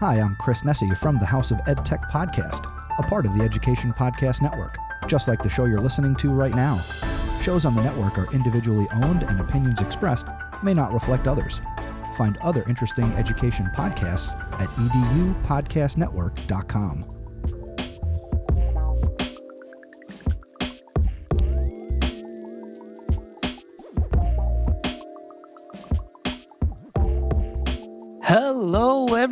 Hi, I'm Chris Nesi from the House of EdTech Podcast, a part of the Education Podcast Network, just like the show you're listening to right now. Shows on the network are individually owned, and opinions expressed may not reflect others. Find other interesting education podcasts at edupodcastnetwork.com.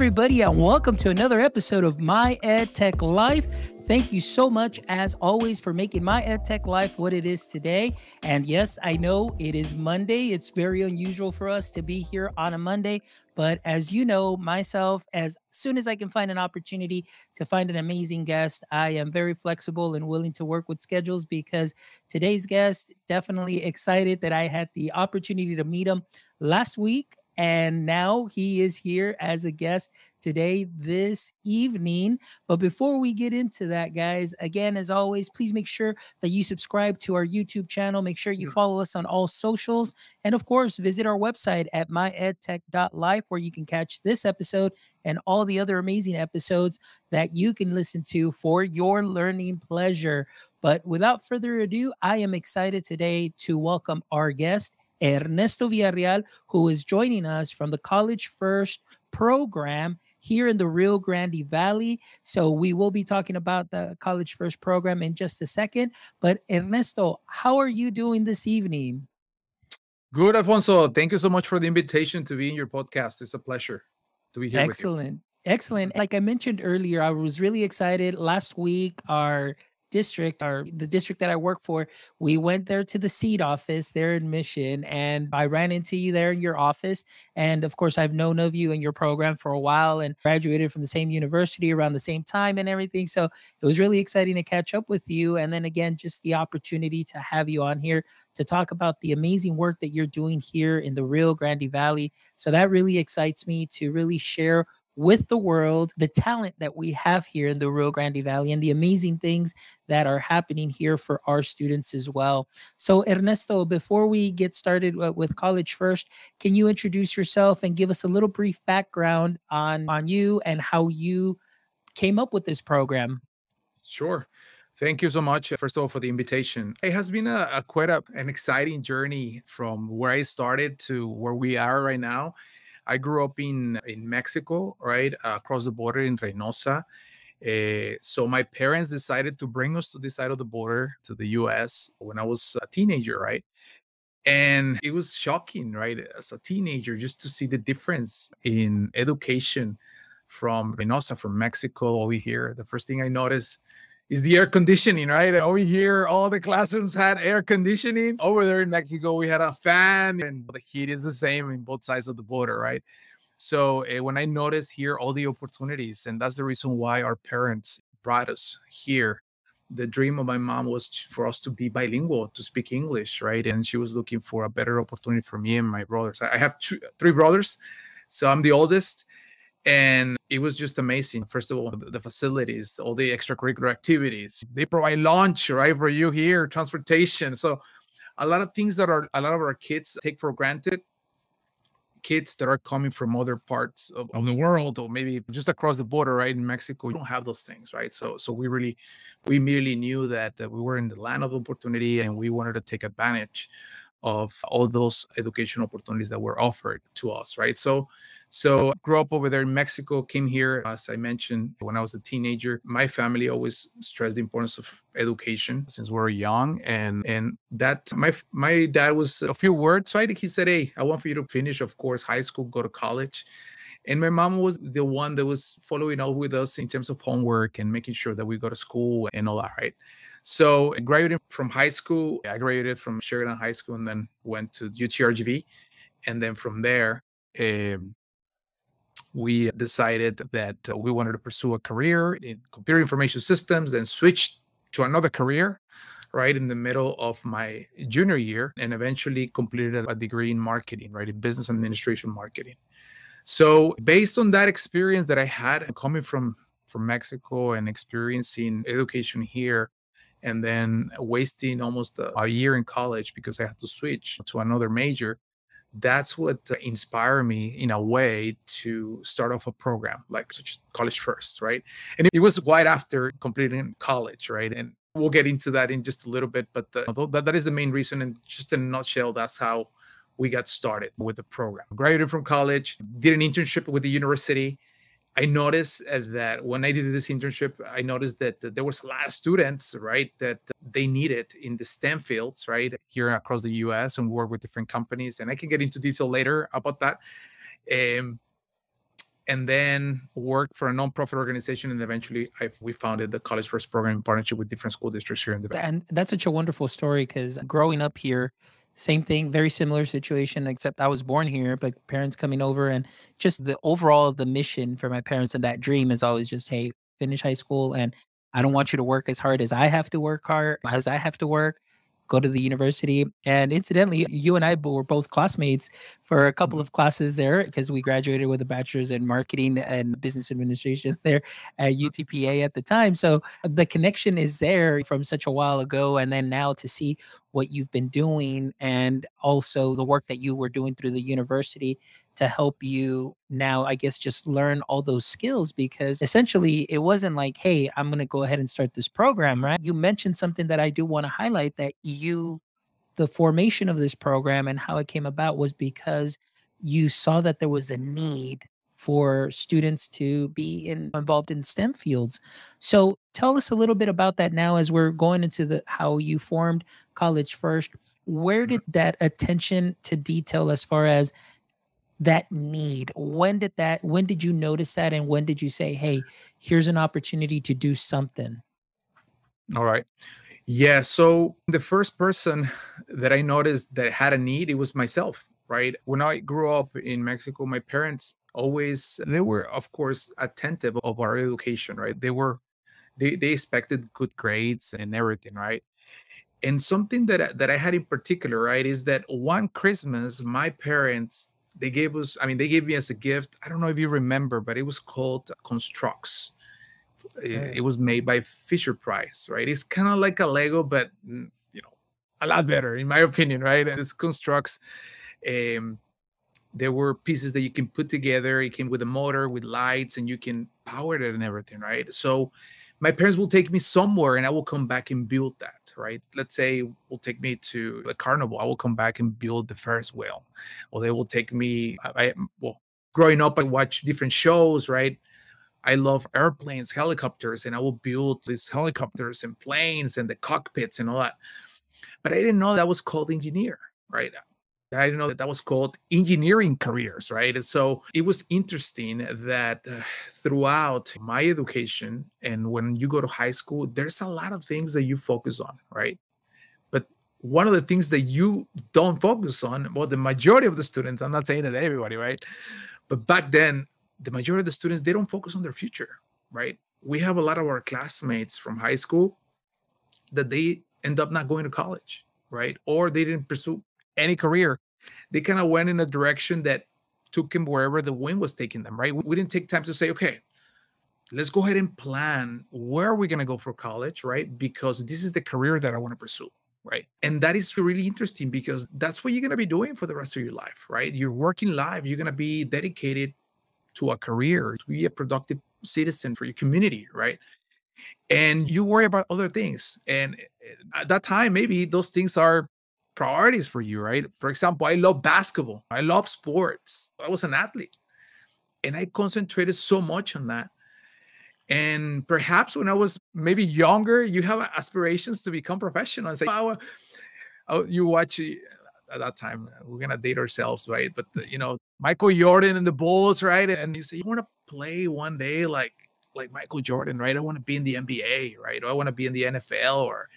everybody, and welcome to another episode of My EdTech Life. Thank you so much, as always, for making My EdTech Life what it is today. And yes, I know it is Monday. It's very unusual for us to be here on a Monday. But as you know, myself, as soon as I can find an opportunity to find an amazing guest, I am very flexible and willing to work with schedules because today's guest, definitely excited that I had the opportunity to meet him last week and now he is here as a guest today, this evening. But before we get into that, guys, again, as always, please make sure that you subscribe to our YouTube channel. Make sure you follow us on all socials. And of course, visit our website at myedtech.life, where you can catch this episode and all the other amazing episodes that you can listen to for your learning pleasure. But without further ado, I am excited today to welcome our guest. Ernesto Villarreal, who is joining us from the College First program here in the Rio Grande Valley. So we will be talking about the College First program in just a second. But Ernesto, how are you doing this evening? Good, Alfonso. Thank you so much for the invitation to be in your podcast. It's a pleasure to be here. Excellent. Excellent. Like I mentioned earlier, I was really excited. Last week, our district or the district that I work for, we went there to the seed office there in Mission and I ran into you there in your office. And of course, I've known of you and your program for a while and graduated from the same university around the same time and everything. So it was really exciting to catch up with you. And then again, just the opportunity to have you on here to talk about the amazing work that you're doing here in the Rio Grande Valley. So that really excites me to really share with the world the talent that we have here in the Rio Grande Valley and the amazing things that are happening here for our students as well. So, Ernesto, before we get started uh, with College First, can you introduce yourself and give us a little brief background on, on you and how you came up with this program? Sure. Thank you so much, first of all, for the invitation. It has been a, a quite a, an exciting journey from where I started to where we are right now I grew up in in Mexico, right across the border in Reynosa. Uh, so my parents decided to bring us to this side of the border to the U.S. when I was a teenager, right? And it was shocking, right, as a teenager, just to see the difference in education from Reynosa, from Mexico over here. The first thing I noticed is the air conditioning, right? Over here, all the classrooms had air conditioning. Over there in Mexico, we had a fan, and the heat is the same in both sides of the border, right? So uh, when I noticed here all the opportunities, and that's the reason why our parents brought us here. The dream of my mom was for us to be bilingual, to speak English, right? And she was looking for a better opportunity for me and my brothers. I have two, three brothers, so I'm the oldest and it was just amazing. First of all the facilities all the extracurricular activities they provide lunch right for you here transportation. So a lot of things that are a lot of our kids take for granted. Kids that are coming from other parts of, of, the world or maybe just across the border right in mexico we don't have those things right? So so we really we immediately knew that, that we were in the land of opportunity and we wanted to take advantage of all those education opportunities that were offered to us right? So so grew up over there in Mexico, came here, as I mentioned, when I was a teenager. My family always stressed the importance of education since we were young. And and that my my dad was a few words, right? He said, Hey, I want for you to finish, of course, high school, go to college. And my mom was the one that was following up with us in terms of homework and making sure that we go to school and all that, right? So I graduated from high school. I graduated from Sharyland High School and then went to UTRGV. And then from there, um, we decided that uh, we wanted to pursue a career in computer information systems and switched to another career right in the middle of my junior year and eventually completed a degree in marketing right in business administration marketing. So based on that experience that i had coming from from mexico and experiencing education here and then wasting almost a, a year in college because i had to switch to another major that's what uh, inspired me in a way to start off a program like such college first right? And it was right after completing college right? And we'll get into that in just a little bit but the, that, that is the main reason and just in a nutshell that's how we got started with the program. Graduated from college did an internship with the university I noticed uh, that when I did this internship, I noticed that there was a lot of students, right, that they needed in the STEM fields, right, here across the U.S. and work with different companies, and I can get into detail later about that. Um, and then worked for a nonprofit organization, and eventually I, we founded the College First program in partnership with different school districts here in the Bay. And that's such a wonderful story because growing up here, same thing, very similar situation, except I was born here, but parents coming over and just the overall of the mission for my parents and that dream is always just, hey, finish high school and I don't want you to work as hard as I have to work hard, as I have to work go to the university. And incidentally, you and I were both classmates for a couple mm-hmm. of classes there because we graduated with a bachelor's in marketing and business administration there at mm-hmm. UTPA at the time. So the connection is there from such a while ago. And then now to see what you've been doing and also the work that you were doing through the university to help you now, I guess, just learn all those skills because essentially it wasn't like, hey, I'm going to go ahead and start this program, right? You mentioned something that I do want to highlight that you, the formation of this program and how it came about was because you saw that there was a need for students to be in, involved in STEM fields. So tell us a little bit about that now as we're going into the how you formed College First. Where mm-hmm. did that attention to detail as far as that need when did that when did you notice that and when did you say hey here's an opportunity to do something all right yeah so the first person that i noticed that had a need it was myself right? When i grew up in mexico my parents always they were of course attentive of our education right? They were they, they expected good grades and everything right? And something that that i had in particular right is that one christmas my parents they gave us i mean they gave me as a gift i don't know if you remember but it was called construx it, it was made by fisher price right it's kind of like a lego but mm, you know a lot better in my opinion right it's Construx. um there were pieces that you can put together it came with a motor with lights and you can power it and everything right so my parents will take me somewhere and I will come back and build that, right? Let's say will take me to a carnival. I will come back and build the Ferris wheel. Or they will take me, I, well, growing up, I watch different shows, right? I love airplanes, helicopters, and I will build these helicopters and planes and the cockpits and all that. But I didn't know that was called engineer, right? I didn't know that that was called engineering careers, right? And so it was interesting that uh, throughout my education and when you go to high school, there's a lot of things that you focus on, right? But one of the things that you don't focus on, well, the majority of the students, I'm not saying that everybody, right? But back then, the majority of the students, they don't focus on their future, right? We have a lot of our classmates from high school that they end up not going to college, right? Or they didn't pursue any career they kind of went in a direction that took them wherever the wind was taking them, right? We didn't take time to say, okay, let's go ahead and plan where are we going to go for college, right? Because this is the career that I want to pursue, right? And that is really interesting because that's what you're going to be doing for the rest of your life, right? Your working life, you're going to be dedicated to a career, to be a productive citizen for your community, right? And you worry about other things. And eh, at that time, maybe those things are priorities for you, right? For example, I love basketball. I love sports. I was an athlete. And I concentrated so much on that. And perhaps when I was maybe younger, you have aspirations to become professional and say, oh, oh you watch at that time, we're to date ourselves, right? But, you know, Michael Jordan and the Bulls, right? And you say, you want to play one day like, like Michael Jordan, right? I want to be in the NBA, right? Or I want to be in the NFL or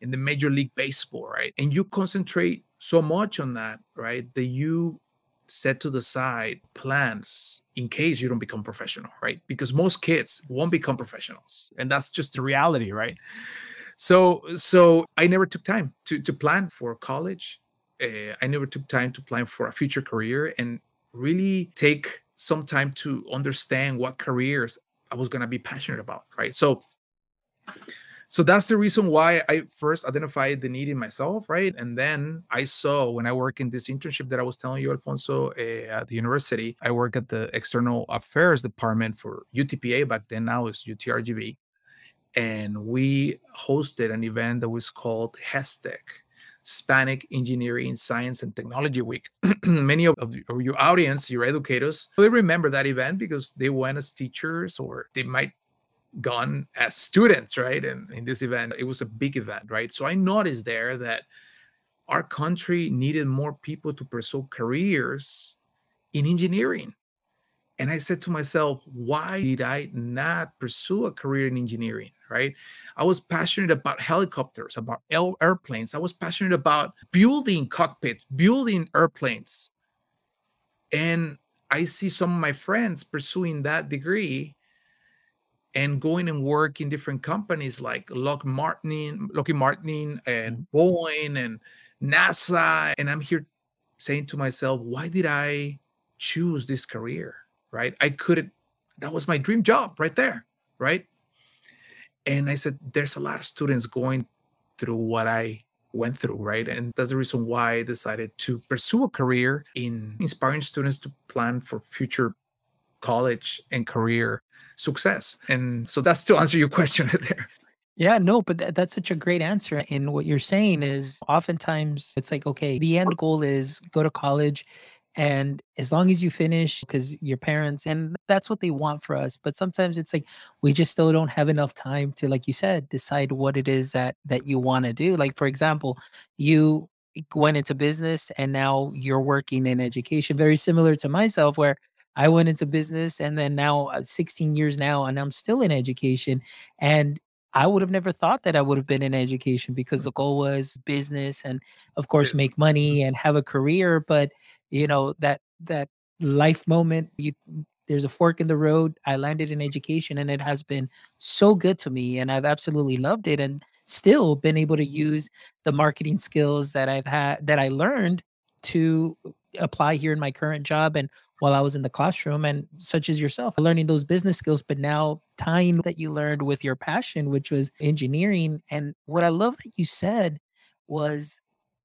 in the Major League Baseball, right? And you concentrate so much on that, right? That you set to the side plans in case you don't become professional, right? Because most kids won't become professionals, and that's just the reality, right? So, so I never took time to to plan for college. Uh, I never took time to plan for a future career and really take some time to understand what careers I was going to be passionate about, right? So so that's the reason why I first identified the need in myself, right? And then I saw when I work in this internship that I was telling you, Alfonso, uh, at the university, I work at the external affairs department for UTPA back then. Now it's UTRGV, and we hosted an event that was called HESTEC. Hispanic Engineering, Science, and Technology Week. Many of, of, your audience, your educators, they remember that event because they went as teachers or they might gone as students, right? And in this event, it was a big event, right? So I noticed there that our country needed more people to pursue careers in engineering. And I said to myself, why did I not pursue a career in engineering? Right. I was passionate about helicopters, about airplanes. I was passionate about building cockpits, building airplanes. And I see some of my friends pursuing that degree and going and work in different companies like Lockheed Martin, Lockheed Martin and. Boeing and NASA. And I'm here saying to myself, why did I choose this career? Right. I couldn't, that was my dream job right there. Right. And I said, there's a lot of students going through what I went through, right? And that's the reason why I decided to pursue a career in inspiring students to plan for future college and career success. And so that's to answer your question there. Yeah, no, but th- that's such a great answer. And what you're saying is oftentimes it's like, okay, the end goal is go to college. And as long as you finish, because your parents, and that's what they want for us. But sometimes it's like we just still don't have enough time to, like you said, decide what it is that that you want to do. Like for example, you went into business and now you're working in education, very similar to myself, where I went into business and then now uh, 16 years now and I'm still in education and I would have never thought that I would have been in education because the goal was business and of course make money mm-hmm. and have a career but you know that that life moment you there's a fork in the road I landed in education and it has been so good to me and I've absolutely loved it and still been able to use the marketing skills that I've had that I learned to apply here in my current job and while I was in the classroom and such as yourself, learning those business skills, but now tying that you learned with your passion, which was engineering. And what I love that you said was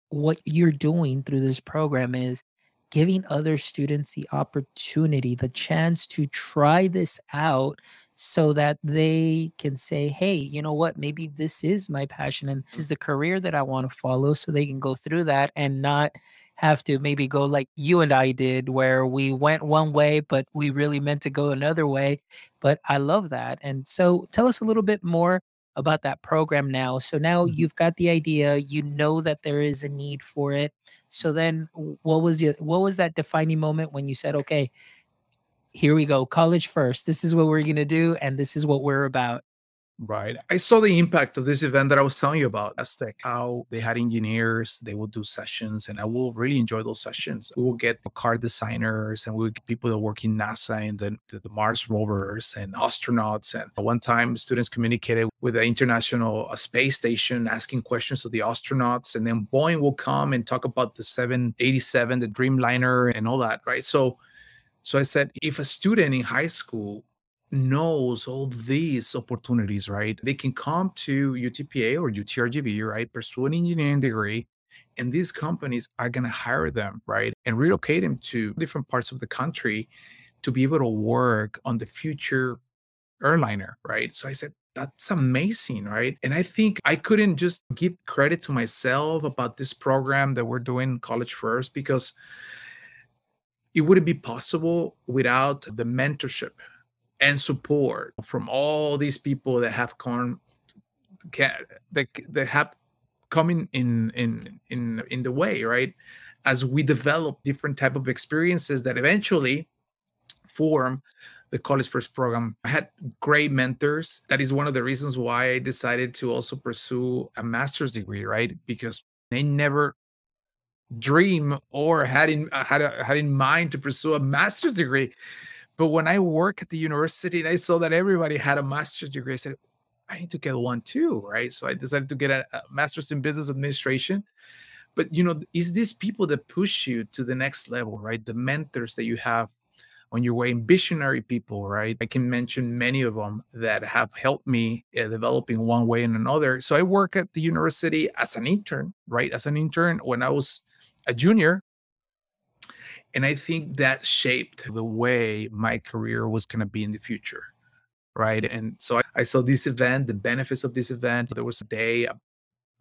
what you're doing through this program is giving other students the opportunity, the chance to try this out so that they can say, hey, you know what, maybe this is my passion and this is the career that I want to follow. So they can go through that and not have to maybe go like you and I did, where we went one way, but we really meant to go another way. But I love that. And so tell us a little bit more about that program now. So now mm-hmm. you've got the idea, you know that there is a need for it. So then what was your what was that defining moment when you said, okay, here we go, college first. This is what we're gonna do, and this is what we're about. Right. I saw the impact of this event that I was telling you about, HESTEC, how they had engineers, they would do sessions, and I will really enjoy those sessions. We will get car designers and we get people that work in NASA and the, the, the Mars rovers and astronauts. And one time, students communicated with the International uh, Space Station asking questions to the astronauts. And then Boeing will come and talk about the 787, the Dreamliner, and all that, right? So, so I said, if a student in high school knows all these opportunities, right? They can come to UTPA or UTRGV, right? Pursue an engineering degree, and these companies are going to hire them, right? And relocate them to different parts of the country to be able to work on the future airliner, right? So I said, that's amazing, right? And I think I couldn't just give credit to myself about this program that we're doing College First because it wouldn't be possible without the mentorship and support from all these people that have come that, that have coming in in in in the way right? As we develop different type of experiences that eventually form the college first program. I had great mentors. That is one of the reasons why i decided to also pursue a master's degree right? Because i never dream or had in had, a, had in mind to pursue a master's degree but when I work at the university and I saw that everybody had a master's degree, I said, I need to get one too, right? So I decided to get a, a master's in business administration. But you know, is these people that push you to the next level, right? The mentors that you have on your way visionary people, right? I can mention many of them that have helped me uh, developing one way and another. So I work at the university as an intern, right? As an intern when I was a junior. And I think that shaped the way my career was going to be in the future. Right. And so I, I, saw this event, the benefits of this event. There was a day,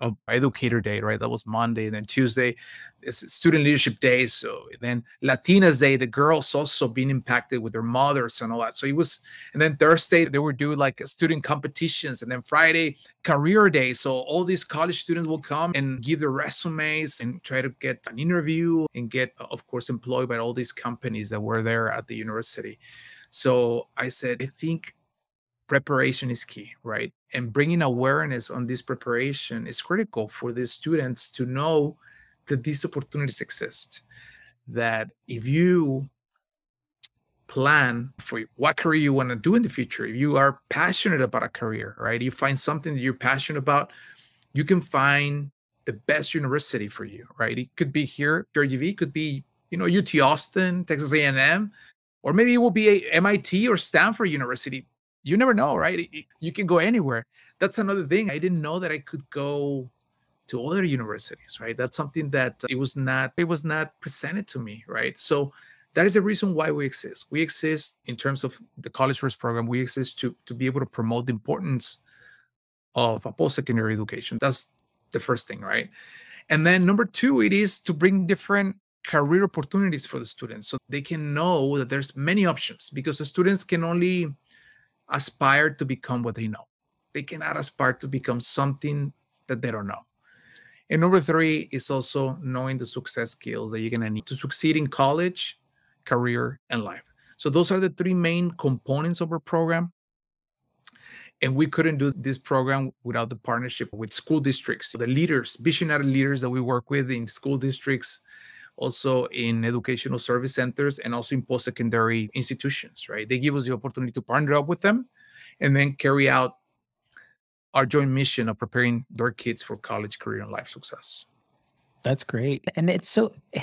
of educator day, right? That was Monday. And then Tuesday is student leadership day. So then Latinas day, the girls also being impacted with their mothers and all that. So it was, and then Thursday they were doing like student competitions. And then Friday, career day. So all these college students will come and give their resumes and try to get an interview and get, of course, employed by all these companies that were there at the university. So I said, I think preparation is key, right? And bringing awareness on this preparation is critical for the students to know that these opportunities exist. That if you plan for what career you want to do in the future, if you are passionate about a career, right? You find something that you're passionate about, you can find the best university for you, right? It could be here, UTRGV, could be, you know, UT Austin, Texas A&M, or maybe it will be a MIT or Stanford University you never know, right? You can go anywhere. That's another thing. I didn't know that I could go to other universities, right? That's something that it was not it was not presented to me, right? So that is the reason why we exist. We exist in terms of the College First program. We exist to to be able to promote the importance of a post-secondary education. That's the first thing, right? And then number two, it is to bring different career opportunities for the students so they can know that there's many options because the students can only aspire to become what they know. They cannot aspire to become something that they don't know. And number three is also knowing the success skills that you're going to need to succeed in college, career, and life. So those are the three main components of our program. And we couldn't do this program without the partnership with school districts, the leaders, visionary leaders that we work with in school districts, also in educational service centers and also in post-secondary institutions, right? They give us the opportunity to partner up with them and then carry out our joint mission of preparing their kids for college, career, and life success. That's great. And it's so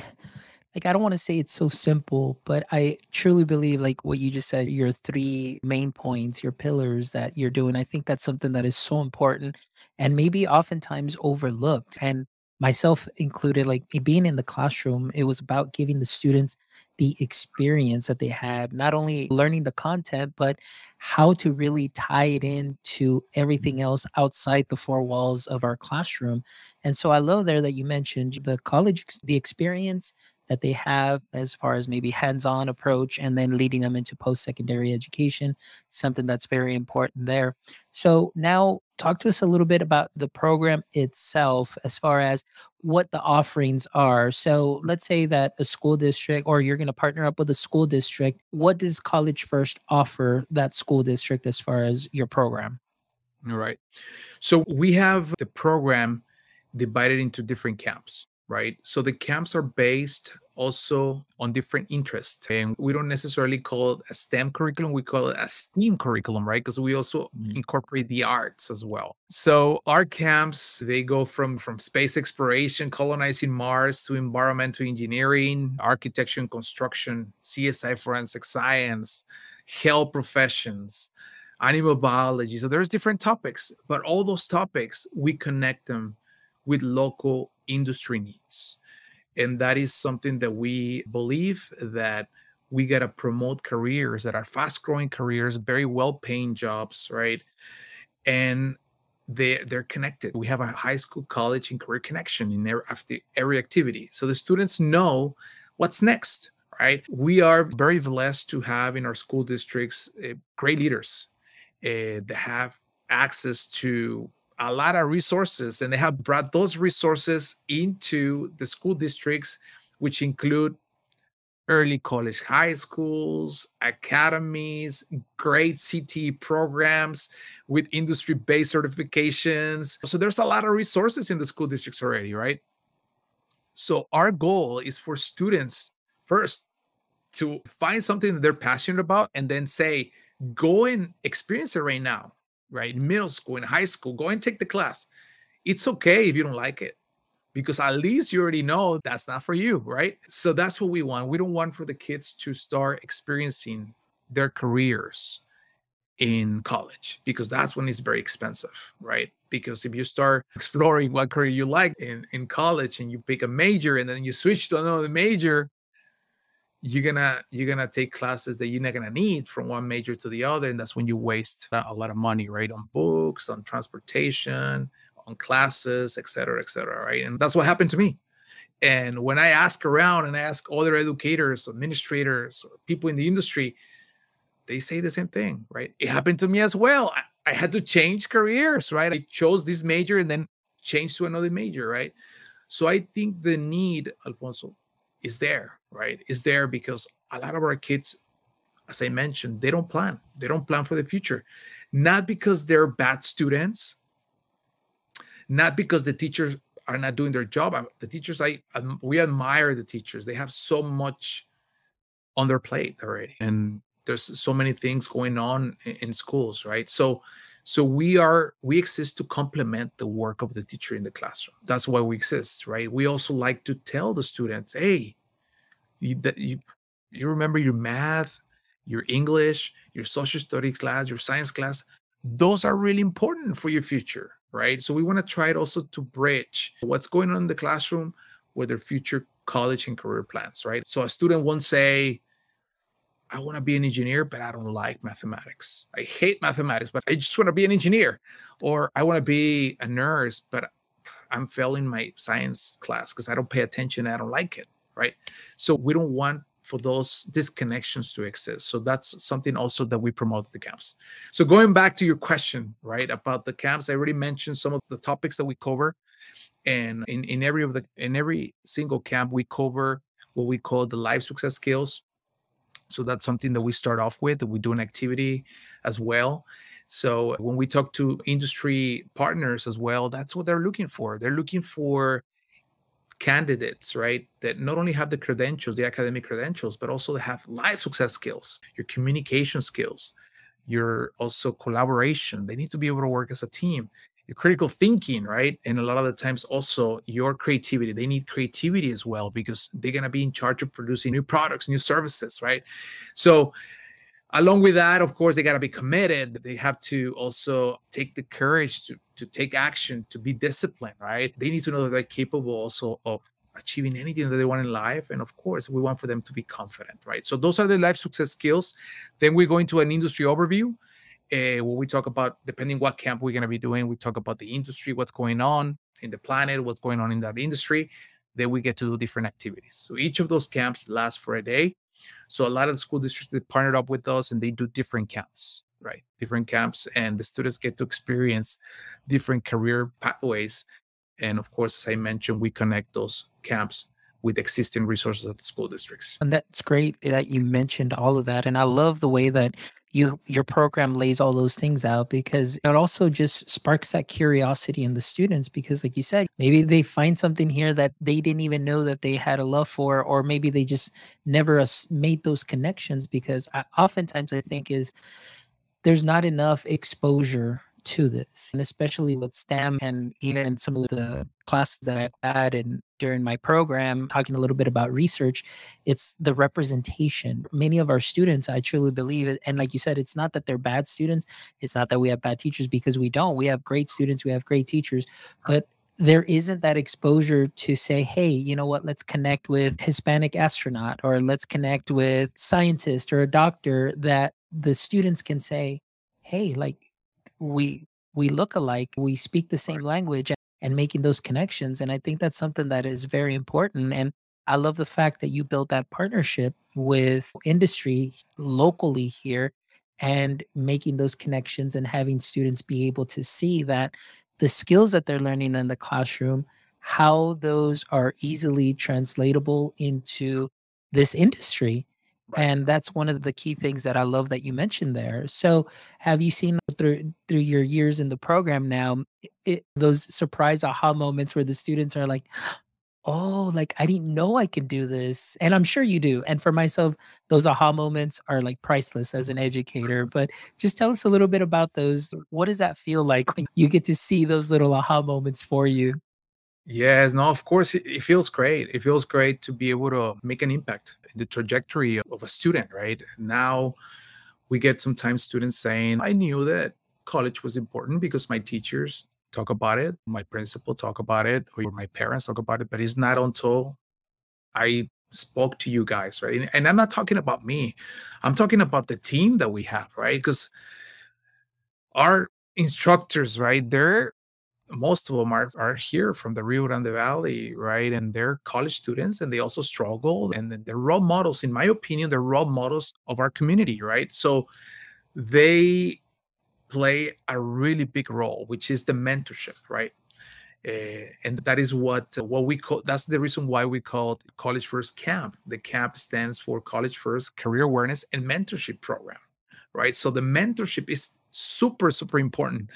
like I don't want to say it's so simple, but I truly believe like what you just said, your three main points, your pillars that you're doing. I think that's something that is so important and maybe oftentimes overlooked. And myself included, like being in the classroom, it was about giving the students the experience that they had, not only learning the content, but how to really tie it in to everything else outside the four walls of our classroom. And so I love there that you mentioned the college, the experience that they have as far as maybe hands-on approach and then leading them into post-secondary education something that's very important there. So now talk to us a little bit about the program itself as far as what the offerings are. So let's say that a school district or you're going to partner up with a school district what does college first offer that school district as far as your program? All right. So we have the program divided into different camps right? So the camps are based also on different interests. And we don't necessarily call it a STEM curriculum, we call it a STEAM curriculum, right? Because we also mm-hmm. incorporate the arts as well. So our camps, they go from from space exploration, colonizing Mars to environmental engineering, architecture and construction, CSI forensic science, health professions, animal biology. So there's different topics, but all those topics we connect them with local industry needs and that is something that we believe that we got to promote careers that are fast growing careers very well paying jobs right? And they they're connected. We have a high school college and career connection in their after every activity. So the students know what's next right? We are very blessed to have in our school districts uh, great leaders uh, that have access to a lot of resources and they have brought those resources into the school districts which include early college high schools academies great CTE programs with industry based certifications. So there's a lot of resources in the school districts already right? So our goal is for students first to find something that they're passionate about and then say go and experience it right now right? In middle school, in high school, go and take the class. It's okay if you don't like it, because at least you already know that's not for you, right? So that's what we want. We don't want for the kids to start experiencing their careers in college because that's when it's very expensive, right? Because if you start exploring what career you like in, in college and you pick a major and then you switch to another major, you're gonna you're gonna take classes that you're not gonna need from one major to the other, and that's when you waste a lot of money, right? On books, on transportation, on classes, et cetera, et cetera, right? And that's what happened to me. And when I ask around and ask other educators, administrators, or people in the industry, they say the same thing, right? It happened to me as well. I, I had to change careers, right? I chose this major and then changed to another major, right? So I think the need, Alfonso, is there, right? Is there because a lot of our kids, as I mentioned, they don't plan. They don't plan for the future. Not because they're bad students, not because the teachers are not doing their job. The teachers, I we admire the teachers. They have so much on their plate already, and there's so many things going on in, schools, right? So, so we are we exist to complement the work of the teacher in the classroom. That's why we exist, right? We also like to tell the students, hey, you that you you remember your math, your English, your social studies class, your science class. Those are really important for your future, right? So we want to try it also to bridge what's going on in the classroom with their future college and career plans, right? So a student won't say, I want to be an engineer, but I don't like mathematics. I hate mathematics, but I just want to be an engineer. Or I want to be a nurse, but I'm failing my science class because I don't pay attention. I don't like it, right? So we don't want for those disconnections to exist. So that's something also that we promote at the camps. So going back to your question, right, about the camps, I already mentioned some of the topics that we cover. And in, in every of the in every single camp, we cover what we call the life success skills. So that's something that we start off with. We do an activity as well. So when we talk to industry partners as well, that's what they're looking for. They're looking for candidates, right, that not only have the credentials, the academic credentials, but also they have life success skills, your communication skills, your also collaboration. They need to be able to work as a team. Your critical thinking, right? And a lot of the times also your creativity. They need creativity as well because they're going to be in charge of producing new products, new services, right? So along with that of course they got to be committed they have to also take the courage to to take action to be disciplined right? They need to know that they're capable also of achieving anything that they want in life and of course we want for them to be confident right? So those are the life success skills. Then we go into an industry overview uh, where we talk about depending what camp we're going to be doing we talk about the industry what's going on in the planet what's going on in that industry. Then we get to do different activities. So each of those camps lasts for a day so a lot of the school districts they partnered up with us and they do different camps, right? Different camps, and the students get to experience different career pathways. And of course, as I mentioned, we connect those camps with existing resources at the school districts. And that's great that you mentioned all of that. And I love the way that you your program lays all those things out because it also just sparks that curiosity in the students because like you said maybe they find something here that they didn't even know that they had a love for or maybe they just never made those connections because I, oftentimes i think is there's not enough exposure to this and especially with stem and even in some of the classes that i've had and during my program talking a little bit about research it's the representation. Many of our students i truly believe and like you said it's not that they're bad students it's not that we have bad teachers because we don't. We have great students we have great teachers but there isn't that exposure to say hey you know what? Let's connect with hispanic astronaut or let's connect with scientist or a doctor that the students can say hey like we we look alike, we speak the same language and making those connections. And I think that's something that is very important. And I love the fact that you built that partnership with industry locally here and making those connections and having students be able to see that the skills that they're learning in the classroom, how those are easily translatable into this industry Right. And that's one of the key things that I love that you mentioned there. So, have you seen through through your years in the program now it, those surprise aha moments where the students are like, "Oh, like I didn't know I could do this," and I'm sure you do. And for myself, those aha moments are like priceless as an educator. But just tell us a little bit about those. What does that feel like when you get to see those little aha moments for you? Yes, no, of course, it, it, feels great. It feels great to be able to make an impact in the trajectory of a student, right? Now we get sometimes students saying, I knew that college was important because my teachers talk about it, my principal talk about it, or my parents talk about it, but it's not until I spoke to you guys, right? And I'm not talking about me. I'm talking about the team that we have, right? Because our instructors, right? They're most of them are, are here from the Rio Grande Valley, right? And they're college students and they also struggle. And they're role models, in my opinion, they're role models of our community, right? So they play a really big role, which is the mentorship, right? Uh, and that is what what we call that's the reason why we call it college first camp the camp stands for college first career awareness and mentorship program right so the mentorship is super super important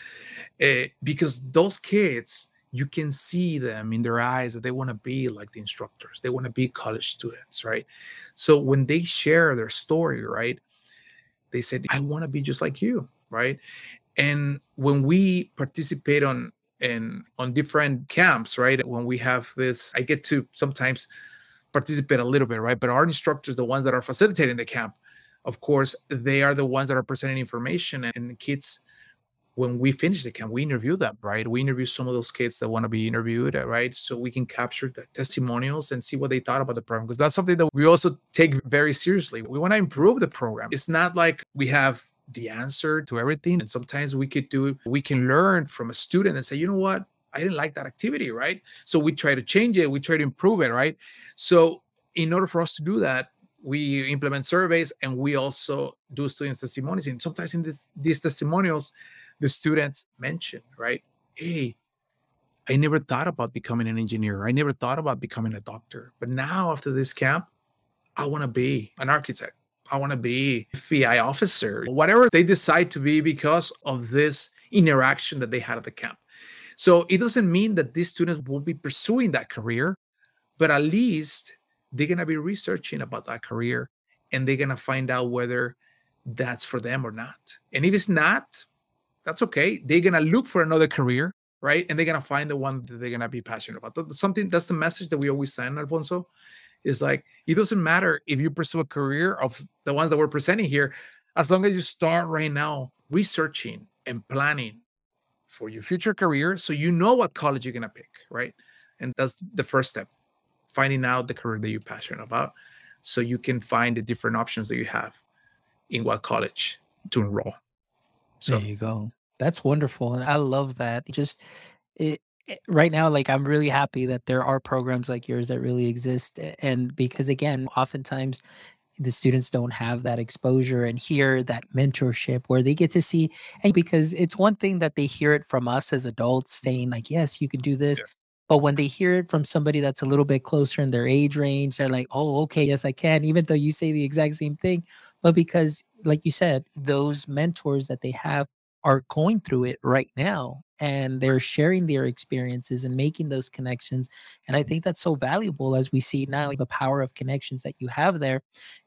uh, because those kids you can see them in their eyes that they want to be like the instructors they want to be college students right? So when they share their story right they said i want to be just like you right? And when we participate on and on different camps right when we have this i get to sometimes participate a little bit right? But our instructors the ones that are facilitating the camp of course they are the ones that are presenting information and kids when we finish the camp, we interview them, right? We interview some of those kids that want to be interviewed, right? So we can capture the testimonials and see what they thought about the program. Because that's something that we also take very seriously. We want to improve the program. It's not like we have the answer to everything. And sometimes we could do, we can learn from a student and say, you know what? I didn't like that activity, right? So we try to change it, we try to improve it, right? So in order for us to do that, we implement surveys and we also do students' testimonials. And sometimes in this, these testimonials, the students mention, right? Hey, I never thought about becoming an engineer. I never thought about becoming a doctor. But now, after this camp, I want to be an architect. I want to be a FBI officer, whatever they decide to be because of this interaction that they had at the camp. So it doesn't mean that these students will be pursuing that career, but at least they're going to be researching about that career and they're going to find out whether that's for them or not. And if it's not, that's okay. They're gonna look for another career, right? And they're gonna find the one that they're gonna be passionate about. That's something that's the message that we always send, Alfonso. Is like it doesn't matter if you pursue a career of the ones that we're presenting here, as long as you start right now researching and planning for your future career, so you know what college you're gonna pick, right? And that's the first step, finding out the career that you're passionate about, so you can find the different options that you have in what college to enroll. So there you go. That's wonderful. And I love that. Just it, it, right now, like I'm really happy that there are programs like yours that really exist. And because again, oftentimes the students don't have that exposure and hear that mentorship where they get to see and because it's one thing that they hear it from us as adults saying like yes you can do this yeah. But when they hear it from somebody that's a little bit closer in their age range they're like oh okay yes i can even though you say the exact same thing but because like you said those mentors that they have are going through it right now and they're sharing their experiences and making those connections and i think that's so valuable as we see now the power of connections that you have there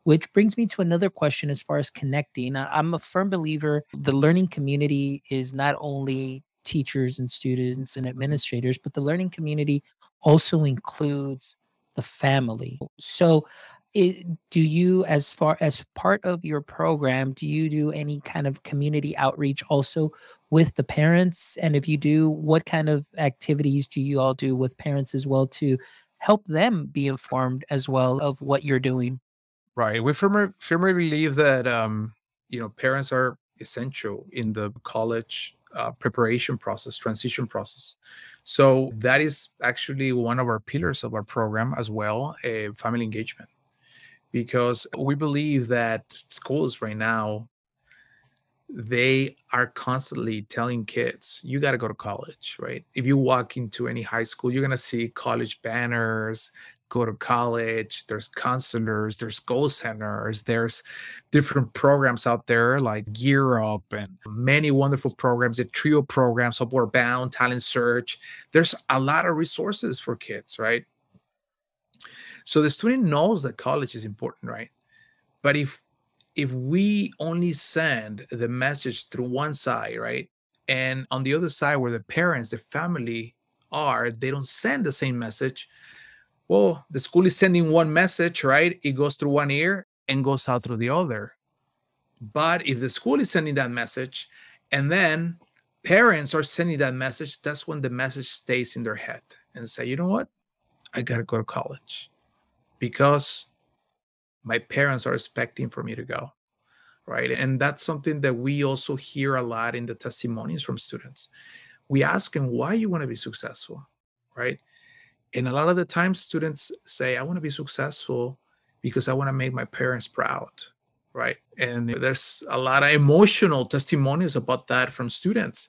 which brings me to another question as far as connecting. I'm a firm believer the learning community is not only teachers and students and administrators but the learning community also includes the family. So it, do you as far as part of your program do you do any kind of community outreach also with the parents? And if you do what kind of activities do you all do with parents as well to help them be informed as well of what you're doing? Right we firmly, firmly believe that um, you know parents are essential in the college uh, preparation process transition process. So that is actually one of our pillars of our program as well a family engagement. Because we believe that schools right now they are constantly telling kids you got to go to college right? If you walk into any high school you're going to see college banners go to college there's counselors there's goal centers there's different programs out there like gear up and many wonderful programs the trio programs upward bound talent search there's a lot of resources for kids right so the student knows that college is important, right? But if if we only send the message through one side, right? And on the other side, where the parents, the family are they don't send the same message well the school is sending one message right? It goes through one ear and goes out through the other. But if the school is sending that message and then parents are sending that message that's when the message stays in their head and say you know what? I gotta go to college because my parents are expecting for me to go right? And that's something that we also hear a lot in the testimonies from students. We ask them why you want to be successful? right and a lot of the times students say i want to be successful because i want to make my parents proud right? And there's a lot of emotional testimonials about that from students.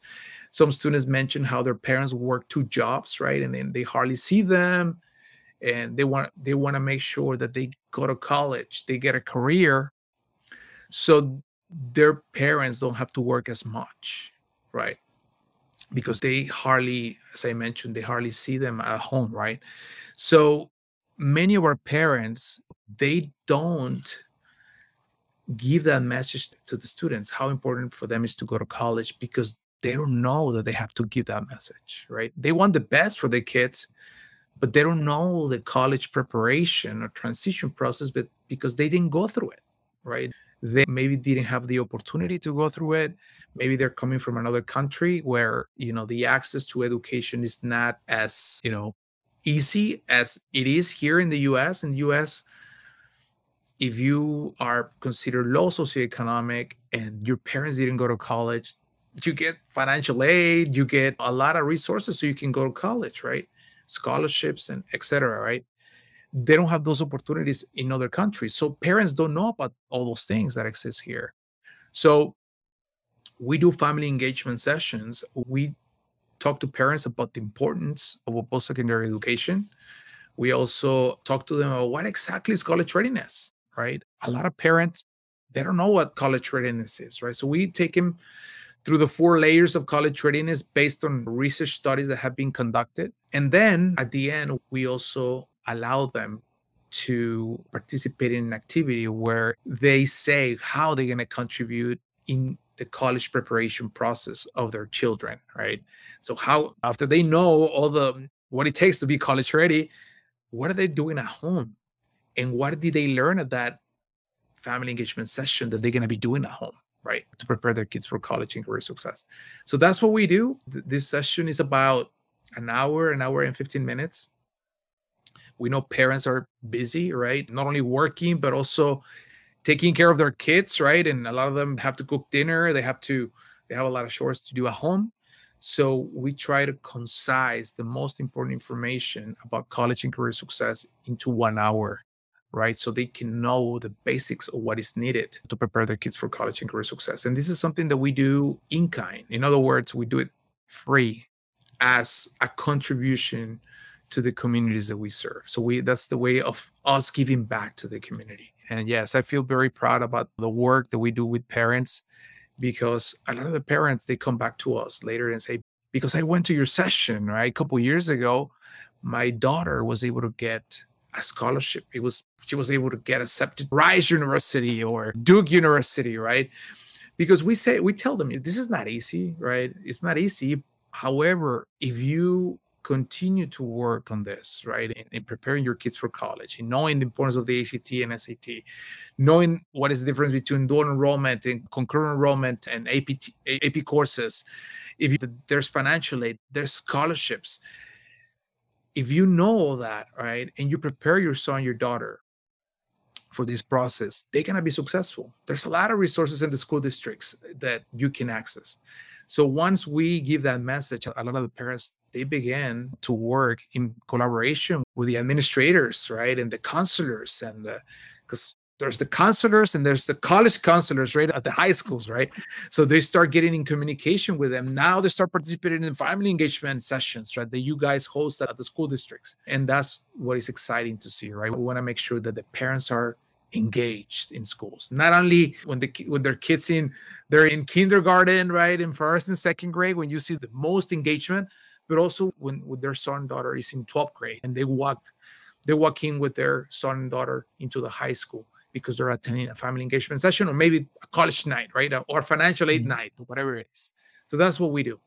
Some students mention how their parents work two jobs right? And then they hardly see them and they want they want to make sure that they go to college they get a career. So their parents don't have to work as much right because they hardly as i mentioned they hardly see them at home right? So many of our parents they don't give that message to the students how important for them is to go to college because they don't know that they have to give that message right? They want the best for their kids but they don't know the college preparation or transition process but because they didn't go through it right they maybe didn't have the opportunity to go through it. Maybe they're coming from another country where you know the access to education is not as you know easy as it is here in the US in the US if you are considered low socioeconomic and your parents didn't go to college you get financial aid you get a lot of resources so you can go to college right? Scholarships and etc right they don't have those opportunities in other countries. So parents don't know about all those things that exist here. So we do family engagement sessions. We talk to parents about the importance of a post-secondary education. We also talk to them about what exactly is college readiness right? A lot of parents they don't know what college readiness is right? So we take them through the four layers of college readiness based on research studies that have been conducted. And then at the end, we also allow them to participate in an activity where they say how they're going to contribute in the college preparation process of their children, right? So how after they know all the what it takes to be college ready, what are they doing at home? And what did they learn at that family engagement session that they're going to be doing at home? right? To prepare their kids for college and career success. So that's what we do. This session is about an hour, an hour and 15 minutes. We know parents are busy, right? Not only working, but also taking care of their kids, right? And a lot of them have to cook dinner, they have to, they have a lot of chores to do at home. So we try to concise the most important information about college and career success into one hour right? So they can know the basics of what is needed to prepare their kids for college and career success. And this is something that we do in kind. In other words, we do it free as a contribution to the communities that we serve. So we that's the way of us giving back to the community. And yes, I feel very proud about the work that we do with parents because a lot of the parents they come back to us later and say because I went to your session, right? A couple years ago, my daughter was able to get a scholarship. It was she was able to get accepted Rice University or Duke University, right? Because we say we tell them this is not easy, right? It's not easy. However, if you continue to work on this, right, in, in preparing your kids for college, in knowing the importance of the ACT and SAT, knowing what is the difference between dual enrollment and concurrent enrollment and AP AP courses, if you, there's financial aid, there's scholarships if you know all that, right, and you prepare your son, your daughter for this process, they're going to be successful. There's a lot of resources in the school districts that you can access. So once we give that message, a lot of the parents they begin to work in collaboration with the administrators, right, and the counselors, and because there's the counselors and there's the college counselors right at the high schools right? So they start getting in communication with them. Now they start participating in family engagement sessions right that you guys host at the school districts. And that's what is exciting to see right? We want to make sure that the parents are engaged in schools. Not only when the when their kids in they're in kindergarten right in first and second grade when you see the most engagement but also when, when their son and daughter is in 12th grade and they walk they walk in with their son and daughter into the high school because they're attending a family engagement session or maybe a college night, right? Or financial aid mm-hmm. night, whatever it is. So that's what we do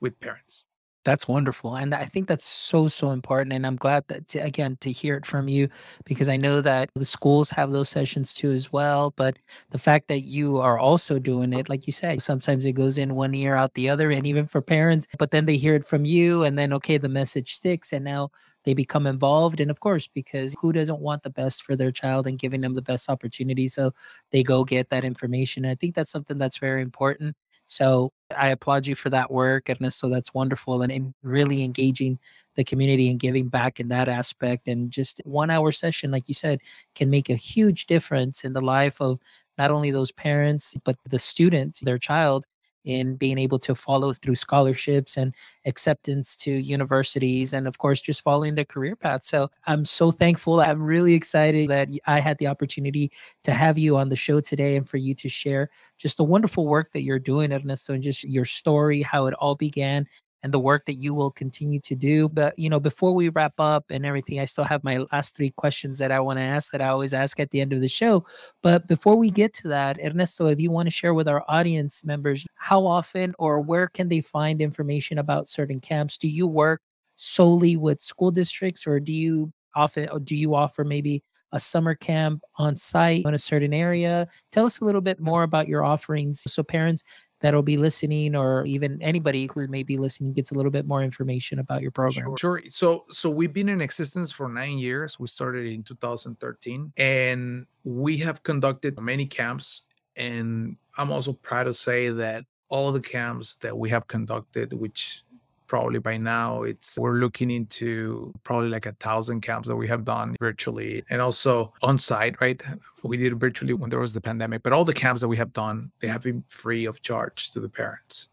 with parents. That's wonderful. And I think that's so, so important. And I'm glad that, to, again, to hear it from you, because I know that the schools have those sessions too as well. But the fact that you are also doing it, like you say, sometimes it goes in one ear, out the other. And even for parents, but then they hear it from you. And then, okay, the message sticks. And now they become involved. And of course, because who doesn't want the best for their child and giving them the best opportunity? So they go get that information. I think that's something that's very important. So I applaud you for that work, Ernesto. That's wonderful and, really engaging the community and giving back in that aspect. And just one hour session, like you said, can make a huge difference in the life of not only those parents, but the student, their child, in being able to follow through scholarships and acceptance to universities and of course just following their career path. So i'm so thankful. I'm really excited that i had the opportunity to have you on the show today and for you to share just the wonderful work that you're doing ernesto and just your story how it all began and the work that you will continue to do. But, you know, before we wrap up and everything, I still have my last three questions that I want to ask that I always ask at the end of the show. But before we get to that, Ernesto, if you want to share with our audience members, how often or where can they find information about certain camps? Do you work solely with school districts or do you often, or do you offer maybe a summer camp on site in a certain area. Tell us a little bit more about your offerings so parents that'll be listening or even anybody who may be listening gets a little bit more information about your program sure, sure. so so we've been in existence for nine years we started in 2013 and we have conducted many camps and i'm also proud to say that all the camps that we have conducted which probably by now it's we're looking into probably like a thousand camps that we have done virtually and also on site right? We did virtually when there was the pandemic but all the camps that we have done they have been free of charge to the parents.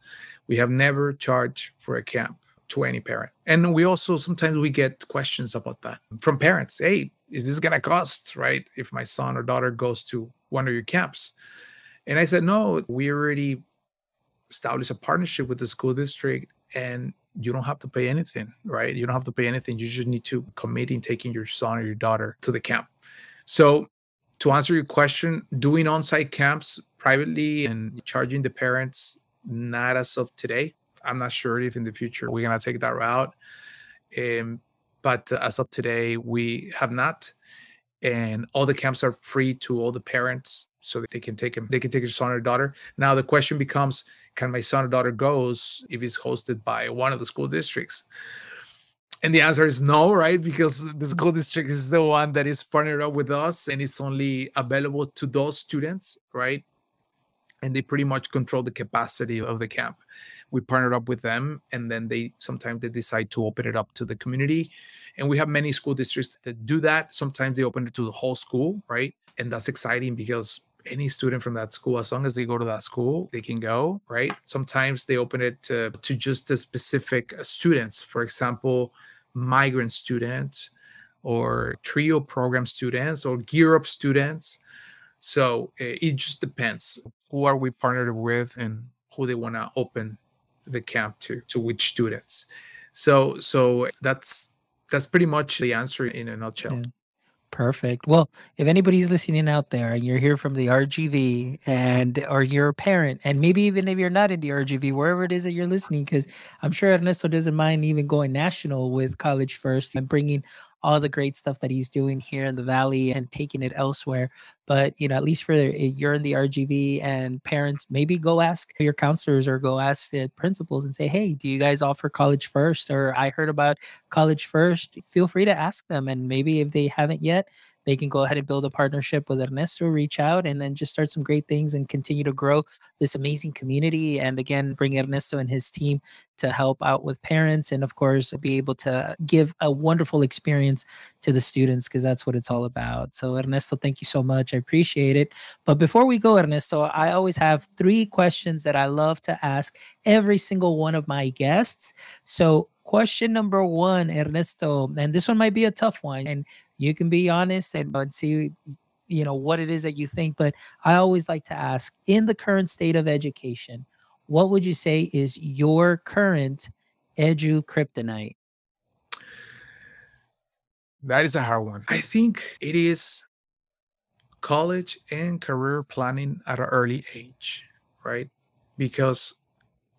We have never charged for a camp to any parent. And we also sometimes we get questions about that from parents. Hey is this going to cost right if my son or daughter goes to one of your camps? And i said no we already established a partnership with the school district and you don't have to pay anything, right? You don't have to pay anything. You just need to commit in taking your son or your daughter to the camp. So, to answer your question, doing on site camps privately and charging the parents, not as of today. I'm not sure if in the future we're going to take that route. Um, but as of today, we have not. And all the camps are free to all the parents so they can take them, they can take their son or daughter. Now, the question becomes can my son or daughter goes if it's hosted by one of the school districts? And the answer is no, right? Because the school district is the one that is partnered up with us and it's only available to those students, right? And they pretty much control the capacity of the camp. We partnered up with them and then they sometimes they decide to open it up to the community. And we have many school districts that do that. Sometimes they open it to the whole school, right? And that's exciting because any student from that school as long as they go to that school they can go right? Sometimes they open it to, to just the specific students for example migrant students or trio program students or gear up students. So eh, it just depends who are we partnered with and who they want to open the camp to to which students. So so that's that's pretty much the answer in a nutshell. Yeah. Perfect. Well, if anybody's listening out there and you're here from the RGV and or you're a parent and maybe even if you're not in the RGV, wherever it is that you're listening, because I'm sure Ernesto doesn't mind even going national with College First and bringing all the great stuff that he's doing here in the valley and taking it elsewhere. But you know, at least for eh, you're in the RGV and parents, maybe go ask your counselors or go ask the principals and say, "Hey, do you guys offer College First?" Or I heard about College First. Feel free to ask them, and maybe if they haven't yet, they can go ahead and build a partnership with Ernesto, reach out, and then just start some great things and continue to grow this amazing community. And again, bring Ernesto and his team to help out with parents and, of course, be able to give a wonderful experience to the students because that's what it's all about. So, Ernesto, thank you so much. I appreciate it. But before we go, Ernesto, I always have three questions that I love to ask every single one of my guests. So, question number one, Ernesto, and this one might be a tough one, and you can be honest and, and see you know what it is that you think but i always like to ask in the current state of education what would you say is your current edu kryptonite? That is a hard one. I think it is college and career planning at an early age right? Because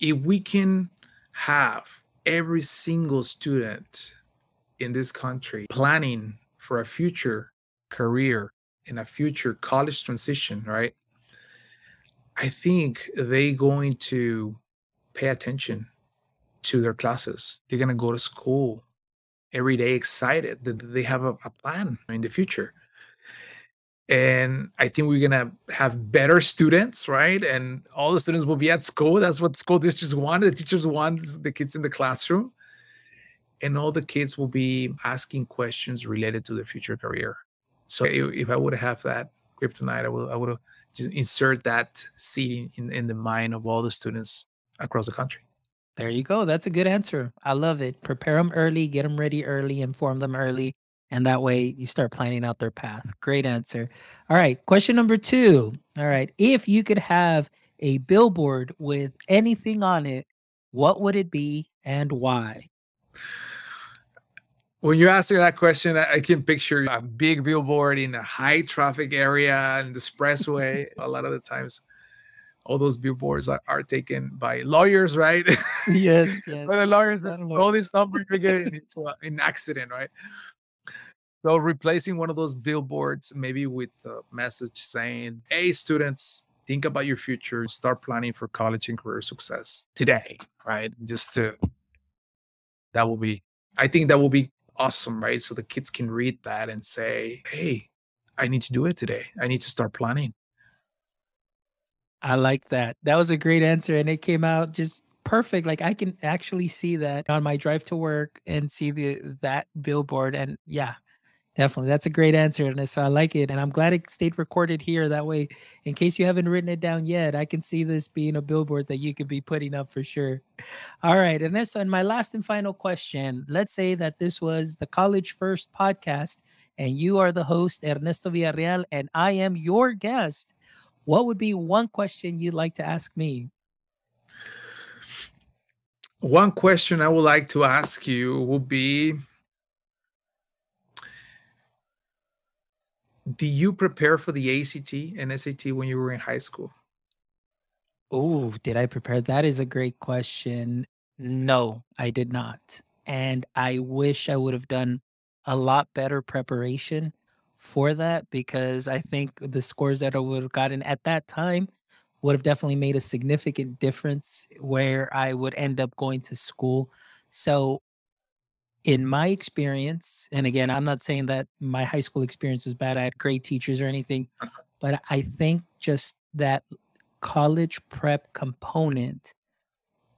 if we can have every single student in this country planning for a future career and a future college transition, right? I think they going to pay attention to their classes. They're gonna go to school every day excited that they have a, a plan in the future. And I think we're gonna have better students, right? And all the students will be at school. That's what school districts want. The teachers want the kids in the classroom. And all the kids will be asking questions related to their future career. So if, if I would have that kryptonite, I would I would just insert that seed in, in the mind of all the students across the country. There you go. That's a good answer. I love it. Prepare them early, get them ready early, inform them early, and that way you start planning out their path. Mm. Great answer. All right, question number 2. All right, if you could have a billboard with anything on it, what would it be and why? When you ask me that question, I can picture a big billboard in a high traffic area in the expressway. a lot of the times, all those billboards are, are taken by lawyers, right? Yes, yes. But the lawyers all these numbers to get into a, an accident, right? So replacing one of those billboards, maybe with a message saying, "Hey, students, think about your future. Start planning for college and career success today." Right? Just to that will be. I think that will be awesome, right? So the kids can read that and say, hey, I need to do it today. I need to start planning. I like that. That was a great answer. And it came out just perfect. Like I can actually see that on my drive to work and see the that billboard. And yeah, Definitely. That's a great answer. And so I like it. And I'm glad it stayed recorded here. That way, in case you haven't written it down yet, I can see this being a billboard that you could be putting up for sure. All right. And this and my last and final question. Let's say that this was the College First podcast and you are the host, Ernesto Villarreal, and I am your guest. What would be one question you'd like to ask me? One question I would like to ask you would be do you prepare for the ACT and SAT when you were in high school? Oh, did I prepare? That is a great question. No, I did not. And I wish I would have done a lot better preparation for that because I think the scores that I would have gotten at that time would have definitely made a significant difference where I would end up going to school. So in my experience, and again, I'm not saying that my high school experience was bad. I had great teachers or anything, uh-huh. but I think just that college prep component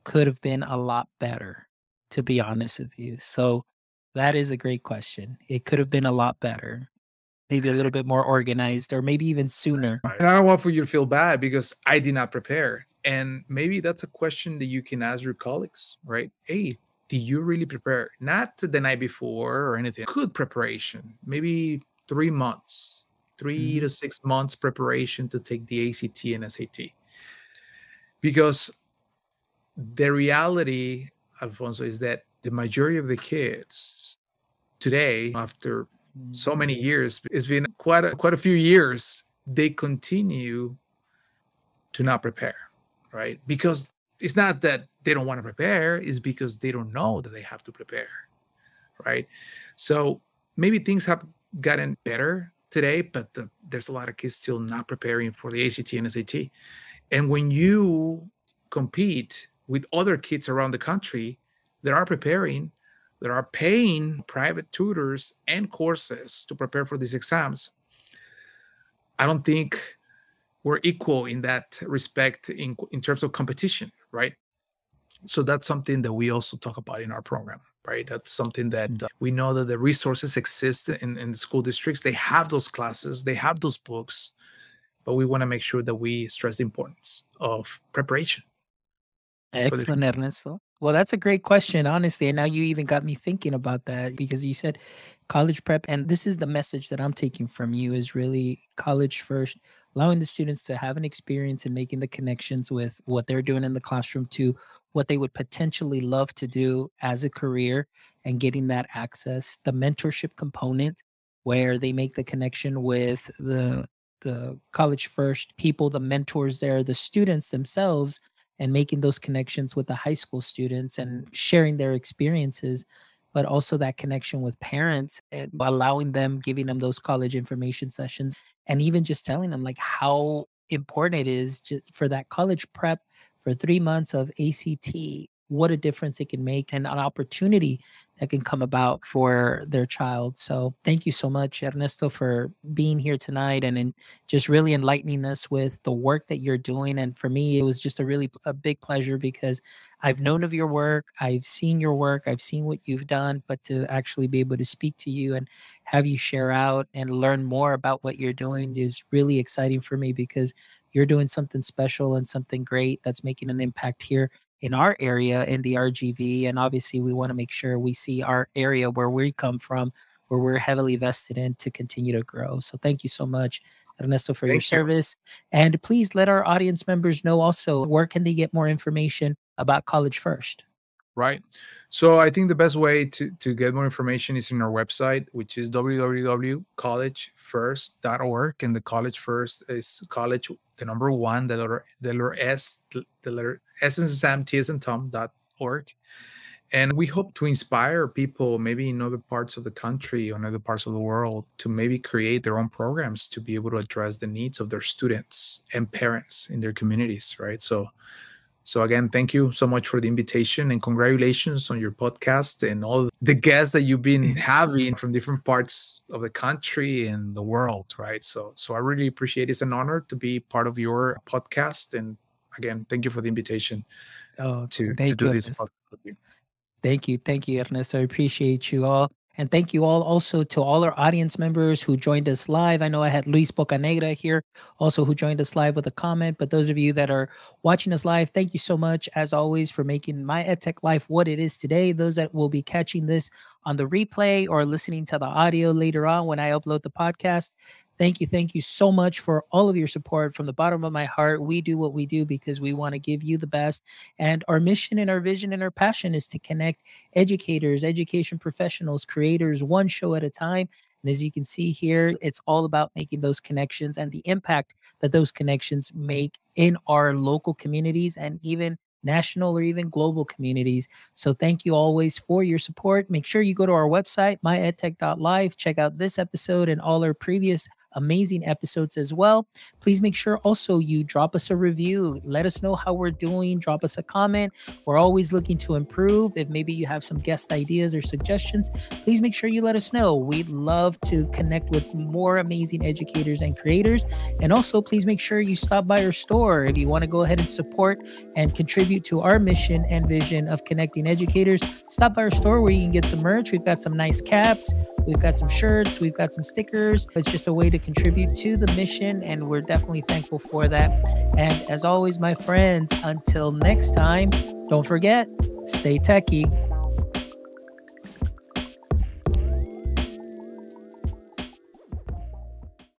could have been a lot better, to be honest with you. So that is a great question. It could have been a lot better, maybe a little bit more organized, or maybe even sooner. And I don't want for you to feel bad because I did not prepare. And maybe that's a question that you can ask your colleagues, right? Hey, did you really prepare? Not the night before or anything. Good preparation, maybe three months, 3 mm-hmm. to six months preparation to take the ACT and SAT. Because the reality, Alfonso, is that the majority of the kids today, after so many mm-hmm. years, it's been quite a, quite a few years, they continue to not prepare, right? Because it's not that they don't want to prepare is because they don't know that they have to prepare right? So maybe things have gotten better today but the, there's a lot of kids still not preparing for the act and sat and when you compete with other kids around the country that are preparing that are paying private tutors and courses to prepare for these exams i don't think we're equal in that respect in, in terms of competition right? So that's something that we also talk about in our program, right? That's something that mm. uh, we know that the resources exist in, in the school districts. They have those classes, they have those books, but we want to make sure that we stress the importance of preparation. Excellent, Ernesto. Well, that's a great question, honestly. And now you even got me thinking about that because you said college prep. And this is the message that I'm taking from you is really college first, allowing the students to have an experience and making the connections with what they're doing in the classroom to what they would potentially love to do as a career and getting that access the mentorship component where they make the connection with the the college first people the mentors there the students themselves and making those connections with the high school students and sharing their experiences but also that connection with parents and allowing them giving them those college information sessions and even just telling them like how important it is just for that college prep for three months of ACT what a difference it can make and an opportunity that can come about for their child. So thank you so much, Ernesto, for being here tonight and, just really enlightening us with the work that you're doing. And for me, it was just a really a big pleasure because I've known of your work, I've seen your work, I've seen what you've done, but to actually be able to speak to you and have you share out and learn more about what you're doing is really exciting for me because you're doing something special and something great that's making an impact here in our area in the RGV. And obviously, we want to make sure we see our area where we come from, where we're heavily vested in to continue to grow. So thank you so much, Ernesto, for thank your service. And please let our audience members know also where can they get more information about College First? Right. So I think the best way to, to get more information is in our website, which is www.college1st.org. And the college first is college, the number one, the letter, the letter S, the letter S and Sam, T and Tom.org. And we hope to inspire people, maybe in other parts of the country or in other parts of the world, to maybe create their own programs to be able to address the needs of their students and parents in their communities, right? So so again, thank you so much for the invitation and congratulations on your podcast and all the guests that you've been having from different parts of the country and the world, right? So so I really appreciate it. It's an honor to be part of your podcast. And again, thank you for the invitation oh, to, to do this podcast. Thank you. Thank you, Ernesto. I appreciate you all. And thank you all also to all our audience members who joined us live. I know I had Luis Bocanegra here also who joined us live with a comment. But those of you that are watching us live, thank you so much, as always, for making my EdTech life what it is today. Those that will be catching this on the replay or listening to the audio later on when I upload the podcast, Thank you. Thank you so much for all of your support from the bottom of my heart. We do what we do because we want to give you the best. And our mission and our vision and our passion is to connect educators, education professionals, creators, one show at a time. And as you can see here, it's all about making those connections and the impact that those connections make in our local communities and even national or even global communities. So thank you always for your support. Make sure you go to our website, myedtech.live, check out this episode and all our previous amazing episodes as well. Please make sure also you drop us a review. Let us know how we're doing. Drop us a comment. We're always looking to improve. If maybe you have some guest ideas or suggestions, please make sure you let us know. We'd love to connect with more amazing educators and creators. And also, please make sure you stop by our store if you want to go ahead and support and contribute to our mission and vision of connecting educators. Stop by our store where you can get some merch. We've got some nice caps, we've got some shirts, we've got some stickers. It's just a way to contribute to the mission, and we're definitely thankful for that. And as always, my friends, until next time, don't forget, stay techie.